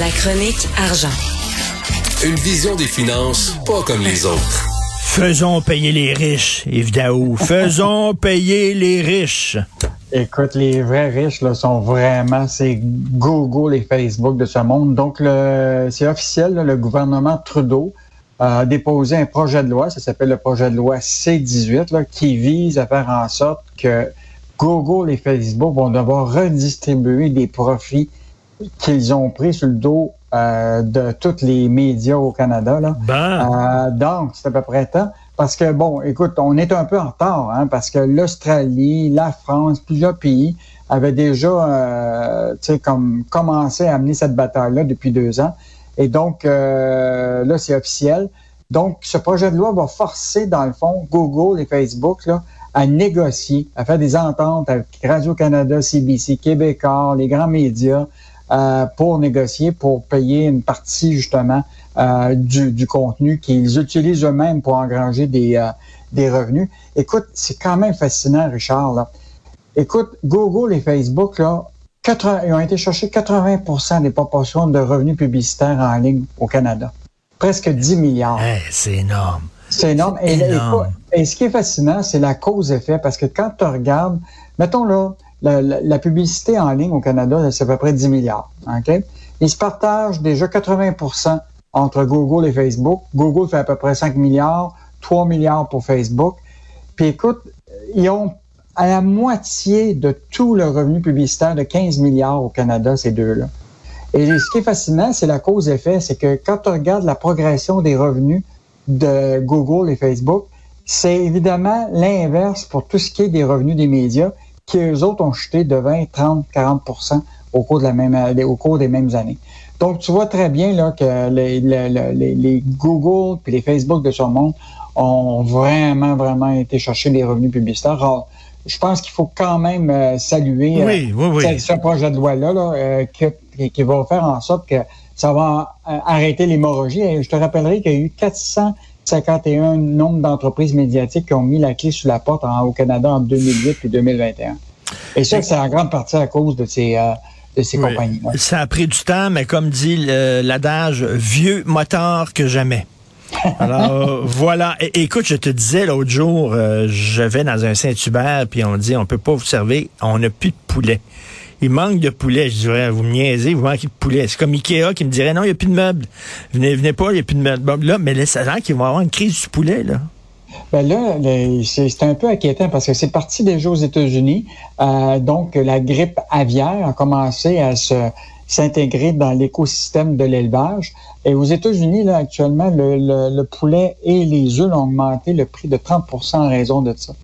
La chronique argent. Une vision des finances pas comme les autres. Faisons payer les riches, Yves Daou. Faisons payer les riches. Écoute, les vrais riches là, sont vraiment c'est Google et Facebook de ce monde. Donc, le, c'est officiel, là, le gouvernement Trudeau a déposé un projet de loi, ça s'appelle le projet de loi C-18, là, qui vise à faire en sorte que Google et Facebook vont devoir redistribuer des profits qu'ils ont pris sur le dos euh, de tous les médias au Canada. Là. Ben. Euh, donc, c'est à peu près temps. Parce que, bon, écoute, on est un peu en retard, hein, parce que l'Australie, la France, plusieurs pays avaient déjà euh, tu sais, comme commencé à amener cette bataille-là depuis deux ans. Et donc, euh, là, c'est officiel. Donc, ce projet de loi va forcer, dans le fond, Google et Facebook là, à négocier, à faire des ententes avec Radio-Canada, CBC, Québécois, les grands médias, euh, pour négocier, pour payer une partie, justement, euh, du, du, contenu qu'ils utilisent eux-mêmes pour engranger des, euh, des revenus. Écoute, c'est quand même fascinant, Richard. Là. Écoute, Google et Facebook, là, 80, ils ont été chercher 80% des proportions de revenus publicitaires en ligne au Canada. Presque 10 milliards. Hey, c'est énorme. C'est énorme. Et, énorme. Et, et, ce qui est fascinant, c'est la cause-effet, parce que quand tu regardes, mettons là, la, publicité en ligne au Canada, c'est à peu près 10 milliards. Ils se partagent déjà 80% entre Google et Facebook. Google fait à peu près 5 milliards, 3 milliards pour Facebook. Puis écoute, ils ont à la moitié de tout le revenu publicitaire de 15 milliards au Canada, ces deux-là. Et ce qui est fascinant, c'est la cause-effet, c'est que quand tu regardes la progression des revenus de Google et Facebook, c'est évidemment l'inverse pour tout ce qui est des revenus des médias, qui eux autres ont chuté de 20, 30, 40 au cours, de la même, au cours des mêmes années. Donc, tu vois très bien là, que les, les, les, les Google et les Facebook de ce monde ont vraiment, vraiment été chercher les revenus publicitaires. Alors, je pense qu'il faut quand même euh, saluer oui, euh, oui, oui. ce projet de loi-là là, euh, qui, qui, va faire en sorte que ça va arrêter l'hémorragie. Je te rappellerai qu'il y a eu 451 nombres d'entreprises médiatiques qui ont mis la clé sous la porte en, au Canada en 2008 et 2021. Et ça, c'est en grande partie à cause de ces... de ces oui. compagnies. -là. Ça a pris du temps, mais comme dit l'adage, vieux motard que jamais. Alors voilà. Écoute, je te disais l'autre jour, euh, je vais dans un Saint-Hubert, puis on dit on peut pas vous servir, on n'a plus de poulet. Il manque de poulet. Je dirais, vous me niaisez, vous manquez de poulet. C'est comme Ikea qui me dirait non, il n'y a plus de meubles. Venez, venez pas, il n'y a plus de meubles. Bon, là, mais a l'air qu'ils vont avoir une crise du poulet, là. Ben là, c'est un peu inquiétant parce que c'est parti déjà aux États-Unis. Euh, donc, la grippe aviaire a commencé à se s'intégrer dans l'écosystème de l'élevage. Et aux États-Unis, là, actuellement, le, le, le, poulet et les œufs ont augmenté le prix de 30% en raison de ça.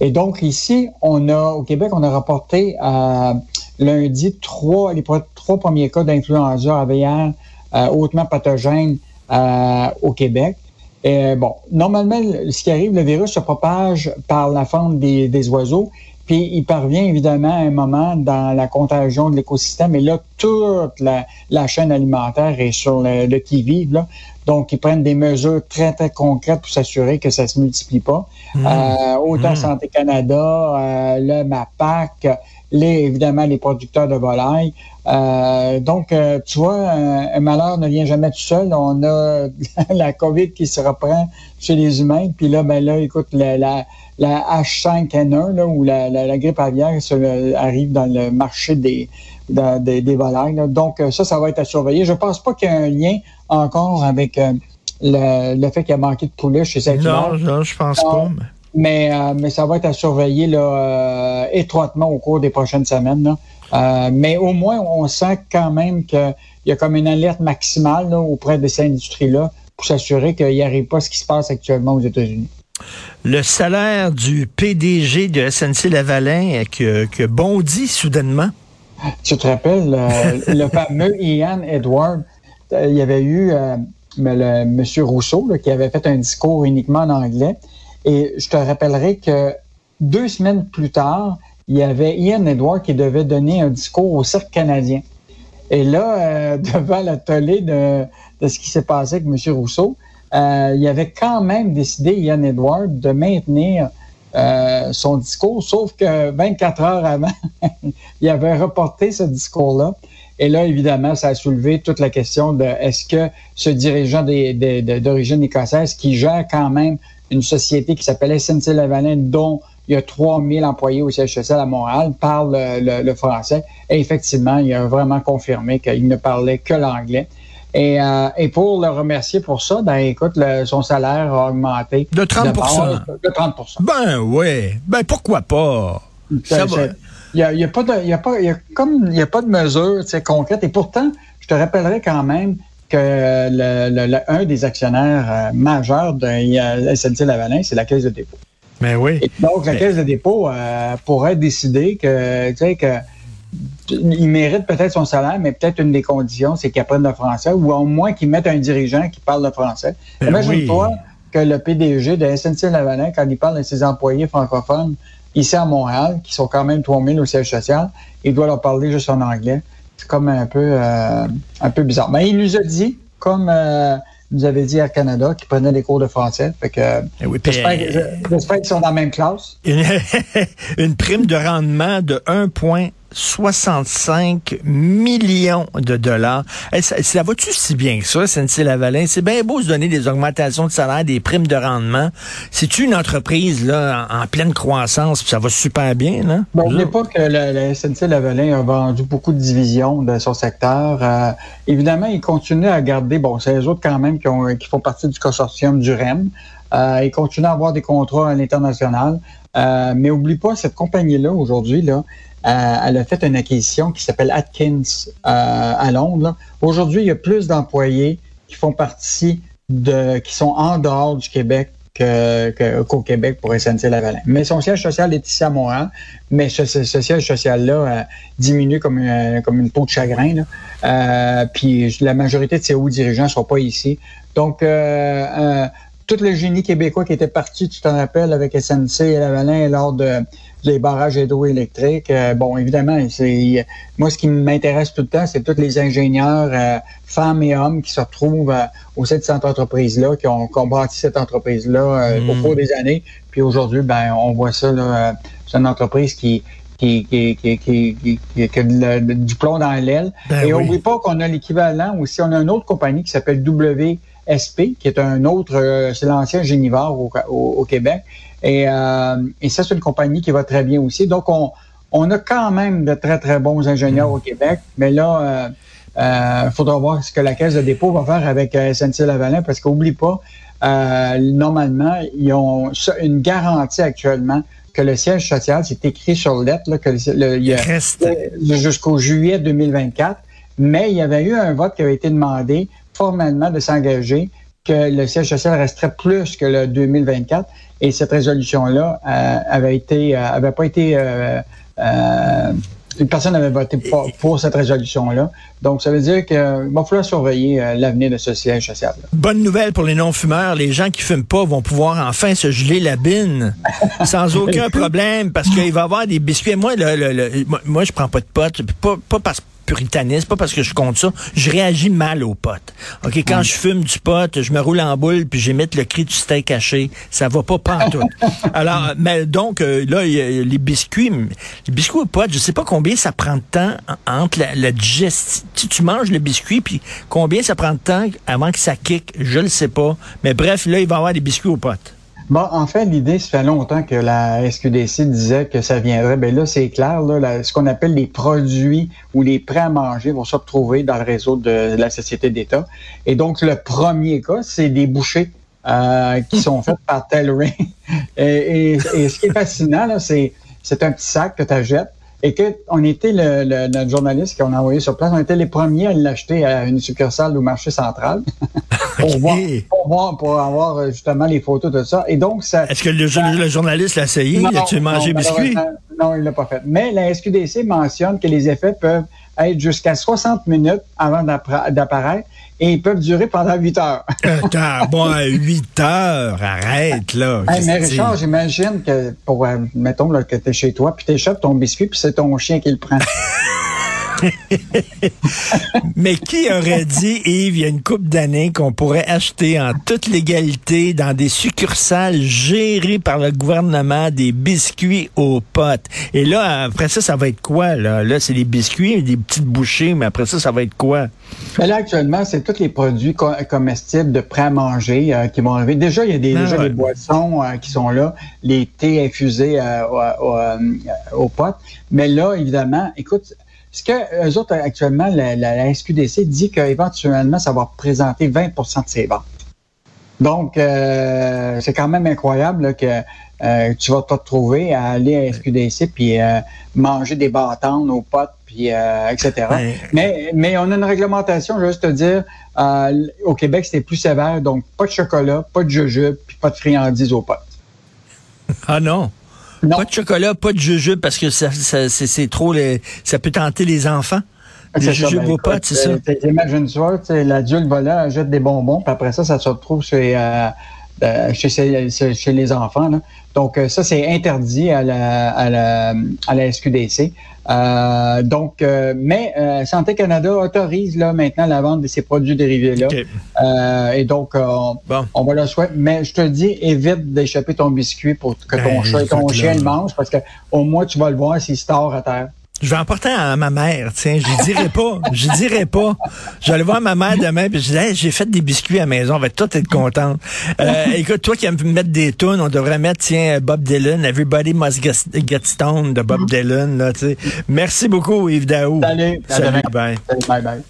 Et donc, ici, on a, au Québec, on a rapporté euh, lundi trois, les trois premiers cas d'influenza aviaire euh, hautement pathogène euh, au Québec. Et, bon, normalement, ce qui arrive, le virus se propage par la fente des, des oiseaux puis il parvient évidemment à un moment dans la contagion de l'écosystème. Et là, toute la, chaîne alimentaire est sur le, le qui-vive. Là. Donc, ils prennent des mesures très, très concrètes pour s'assurer que ça se multiplie pas. Mmh. Euh, autant mmh. Santé Canada, euh, le MAPAC, les, évidemment les producteurs de volailles. Euh, donc, tu vois, un, un, malheur ne vient jamais tout seul. On a la COVID qui se reprend chez les humains. Puis là, ben là, écoute, la, la la H5N1 là, ou la, la, la, grippe aviaire arrive dans le marché des, de, des, des volailles. Là. Donc ça, ça va être à surveiller. Je pense pas qu'il y ait un lien encore avec euh, le, le, fait qu'il y a manqué de poulet chez cette Non, non, je pense pas. Mais, mais, euh, mais, ça va être à surveiller là, euh, étroitement au cours des prochaines semaines. Là. Euh, mais au moins, on sent quand même qu'il y a comme une alerte maximale auprès de ces industries-là pour s'assurer qu'il n'y arrive pas ce qui se passe actuellement aux États-Unis. Le salaire du PDG de SNC Lavalin que, que bondit soudainement. Tu te rappelles, euh, le fameux Ian Edward, euh, il y avait eu euh, le, M. Rousseau là, qui avait fait un discours uniquement en anglais. Et je te rappellerai que deux semaines plus tard, il y avait Ian Edward qui devait donner un discours au Cirque canadien. Et là, euh, devant la tollée de, de ce qui s'est passé avec M. Rousseau, euh, il avait quand même décidé, Ian Edward, de maintenir euh, son discours, sauf que 24 heures avant, il avait reporté ce discours-là. Et là, évidemment, ça a soulevé toute la question de est-ce que ce dirigeant d'origine écossaise qui gère quand même une société qui s'appelle SNC-Lavalin, dont il y a 3000 employés au social à Montréal, parle le, français. Et effectivement, il a vraiment confirmé qu'il ne parlait que l'anglais. Et, euh, et, pour le remercier pour ça, ben écoute, son salaire a augmenté de 30 De 30 Ben oui. Ben pourquoi pas? Ça il n'y a, y a, pas de, y a pas, il y a comme, il y a pas de mesure concrète. Et pourtant, je te rappellerai quand même que le, le, un des actionnaires euh, majeurs de SNC Lavalin, c'est la Caisse de dépôt. Mais ben oui. Et donc, la Caisse de dépôt euh, pourrait décider que, tu sais, que il mérite peut-être son salaire, mais peut-être une des conditions, c'est qu'il apprenne le français ou au moins qu'il mette un dirigeant qui parle le français. Ben Imagine-toi que le PDG de SNC Lavalin, quand il parle de ses employés francophones, ici à Montréal, qui sont quand même 3000 au siège social, il doit leur parler juste en anglais. C'est comme un peu, euh, un peu bizarre. Mais il nous a dit, comme euh, nous avait dit Air Canada, qu'il prenait des cours de français. Fait que, eh oui, j'espère qu'ils sont dans la même classe. Une, une prime de rendement de 1 point 65 millions de dollars. ça, va-tu si bien que ça, SNC-Lavalin? C'est bien beau se donner des augmentations de salaire, des primes de rendement. C'est-tu une entreprise là en, pleine croissance, puis ça va super bien, là? Bon, je pas que le, SNC-Lavalin a vendu beaucoup de divisions de son secteur. Euh, évidemment, il continue à garder, bon, c'est les autres quand même qui, ont, qui font partie du consortium du REM. Euh, ils continuent à avoir des contrats à l'international. Euh, mais oublie pas, cette compagnie-là, aujourd'hui, là, elle a fait une acquisition qui s'appelle Atkins euh, à Londres. Aujourd'hui, il y a plus d'employés qui font partie de, qui sont en dehors du Québec qu'au Québec pour SNC-Lavalin. Mais son siège social est ici à Montréal, mais ce, siège social-là euh, diminue comme, comme une peau de chagrin. puis la majorité de ses hauts dirigeants ne sont pas ici. Donc, tout le génie québécois qui était parti, tu t'en rappelles, avec SNC et Lavalin lors de, des barrages hydroélectriques. Euh, bon, évidemment, c'est moi ce qui m'intéresse tout le temps, c'est tous les ingénieurs, euh, femmes et hommes qui se retrouvent euh, au sein de cette entreprise-là, qui ont, combattu cette entreprise-là au mm. cours des années. Puis aujourd'hui, ben, on voit ça, là, c'est une entreprise qui qui, qui, qui, qui, qui a du plomb dans l'aile. Ben et on n'oublie pas qu'on a l'équivalent aussi, on a une autre compagnie qui s'appelle W SP, qui est un autre, euh, c'est l'ancien Génivore au, au, Québec. Et, euh, et ça, c'est une compagnie qui va très bien aussi. Donc, on, on a quand même de très, très bons ingénieurs mm. au Québec. Mais là, il euh, faudra voir ce que la Caisse de dépôt va faire avec SNC-Lavalin, parce qu'oublie pas, normalement, ils ont une garantie actuellement que le siège social, c'est écrit sur lettre, là, que le, reste jusqu'au juillet 2024. Mais il y avait eu un vote qui avait été demandé formellement de s'engager que le siège social resterait plus que le 2024 et cette résolution-là euh, avait été euh, avait pas été euh, une personne n'avait voté pour, cette résolution-là. Donc, ça veut dire qu'il va falloir surveiller l'avenir de ce siège social. -là. Bonne nouvelle pour les non-fumeurs. Les gens qui fument pas vont pouvoir enfin se geler la bine sans aucun problème parce qu'il va y avoir des biscuits. Moi, le, moi, je prends pas de potes, pas, pas parce puritanisme, pas parce que je compte ça. Je réagis mal aux potes. OK, quand je fume du pot, je me roule en boule puis j'émette le cri du steak caché. Ça va pas pantoute. Alors, mais donc, euh, là, les biscuits, les biscuits aux potes, je sais pas combien ça prend de temps entre la, digestion. Tu, manges le biscuit puis combien ça prend de temps avant que ça kick, je le sais pas. Mais bref, là, il va y avoir des biscuits aux potes. Bon, en fait, l'idée, ça fait longtemps que la SQDC disait que ça viendrait. Ben là, c'est clair, là, ce qu'on appelle les produits ou les prêts à manger vont se retrouver dans le réseau de la Société d'État. Et donc, le premier cas, c'est des bouchées euh, qui sont faites par Tellering. Et, et, ce qui est fascinant, là, c'est, c'est un petit sac que tu achètes et que on était le, le, notre journaliste qu'on a envoyé sur place, on était les premiers à l'acheter à une succursale au marché central pour, voir, pour, voir, pour avoir euh, justement les photos de ça. Et donc ça. Est-ce que le, le journaliste l'a essayé? A-tu mangé biscuit? Non, il l'a pas fait. Mais la SQDC mentionne que les effets peuvent être jusqu'à 60 minutes avant d'apparaître et ils peuvent durer pendant 8 heures. euh, bon, 8 heures, arrête, là. mais Richard, j'imagine que, pour, euh, mettons là, que tu es chez toi, puis tu échappes ton biscuit, puis c'est ton chien qui le prend. Mais qui aurait dit, Yves, il y a une couple d'années qu'on pourrait acheter en toute légalité dans des succursales gérées par le gouvernement des biscuits aux potes? Et là, après ça, ça va être quoi, là? Là, c'est des biscuits, des petites bouchées, mais après ça, ça va être quoi? Mais là, actuellement, c'est tous les produits comestibles de prêt à manger euh, qui vont arriver. Déjà, il y a des, ah déjà des boissons euh, qui sont là, les thés infusés euh, aux potes. Mais là, évidemment, écoute, ce que eux autres, actuellement, la, la, SQDC dit qu'éventuellement, ça va représenter 20% de ses ventes. Donc, euh, c'est quand même incroyable que euh, tu vas te retrouver à aller à SQDC puis euh, manger des bâtons aux potes, puis etc. Mais, mais on a une réglementation, je veux juste te dire, au Québec, c'était plus sévère, donc pas de chocolat, pas de jujube, puis pas de friandises aux potes. Ah non? Pas de chocolat, pas de jujube parce que ça, c'est trop les, ça peut tenter les enfants. Les jujubes ben, aux potes, c'est ça? Euh, imagine ça, l'adulte va là, jette des bonbons, puis après ça, ça se retrouve chez, euh, euh, chez, les enfants. Donc, ça, c'est interdit à la, à la, à la SQDC. Euh, donc, euh, mais euh, Santé Canada autorise là maintenant la vente de ces produits dérivés là. et donc, on va le souhaiter. Mais je te dis, évite d'échapper ton biscuit pour que ton ben, chat et ton chien le mangent parce que au moins tu vas le voir s'il se tord à terre. Je vais emporter à ma mère, tiens, je dirai pas, je dirai pas. Je vais aller voir ma mère demain puis je dis j'ai fait des biscuits à la maison, on va tout être contente. Euh, écoute, toi qui aimes mettre des tunes, on devrait mettre tiens Bob Dylan, Everybody Must Get Stone de Bob mm-hmm. Dylan là, tu sais. Merci beaucoup Yves Daou. Salut, Salut, bye. Salut, bye bye.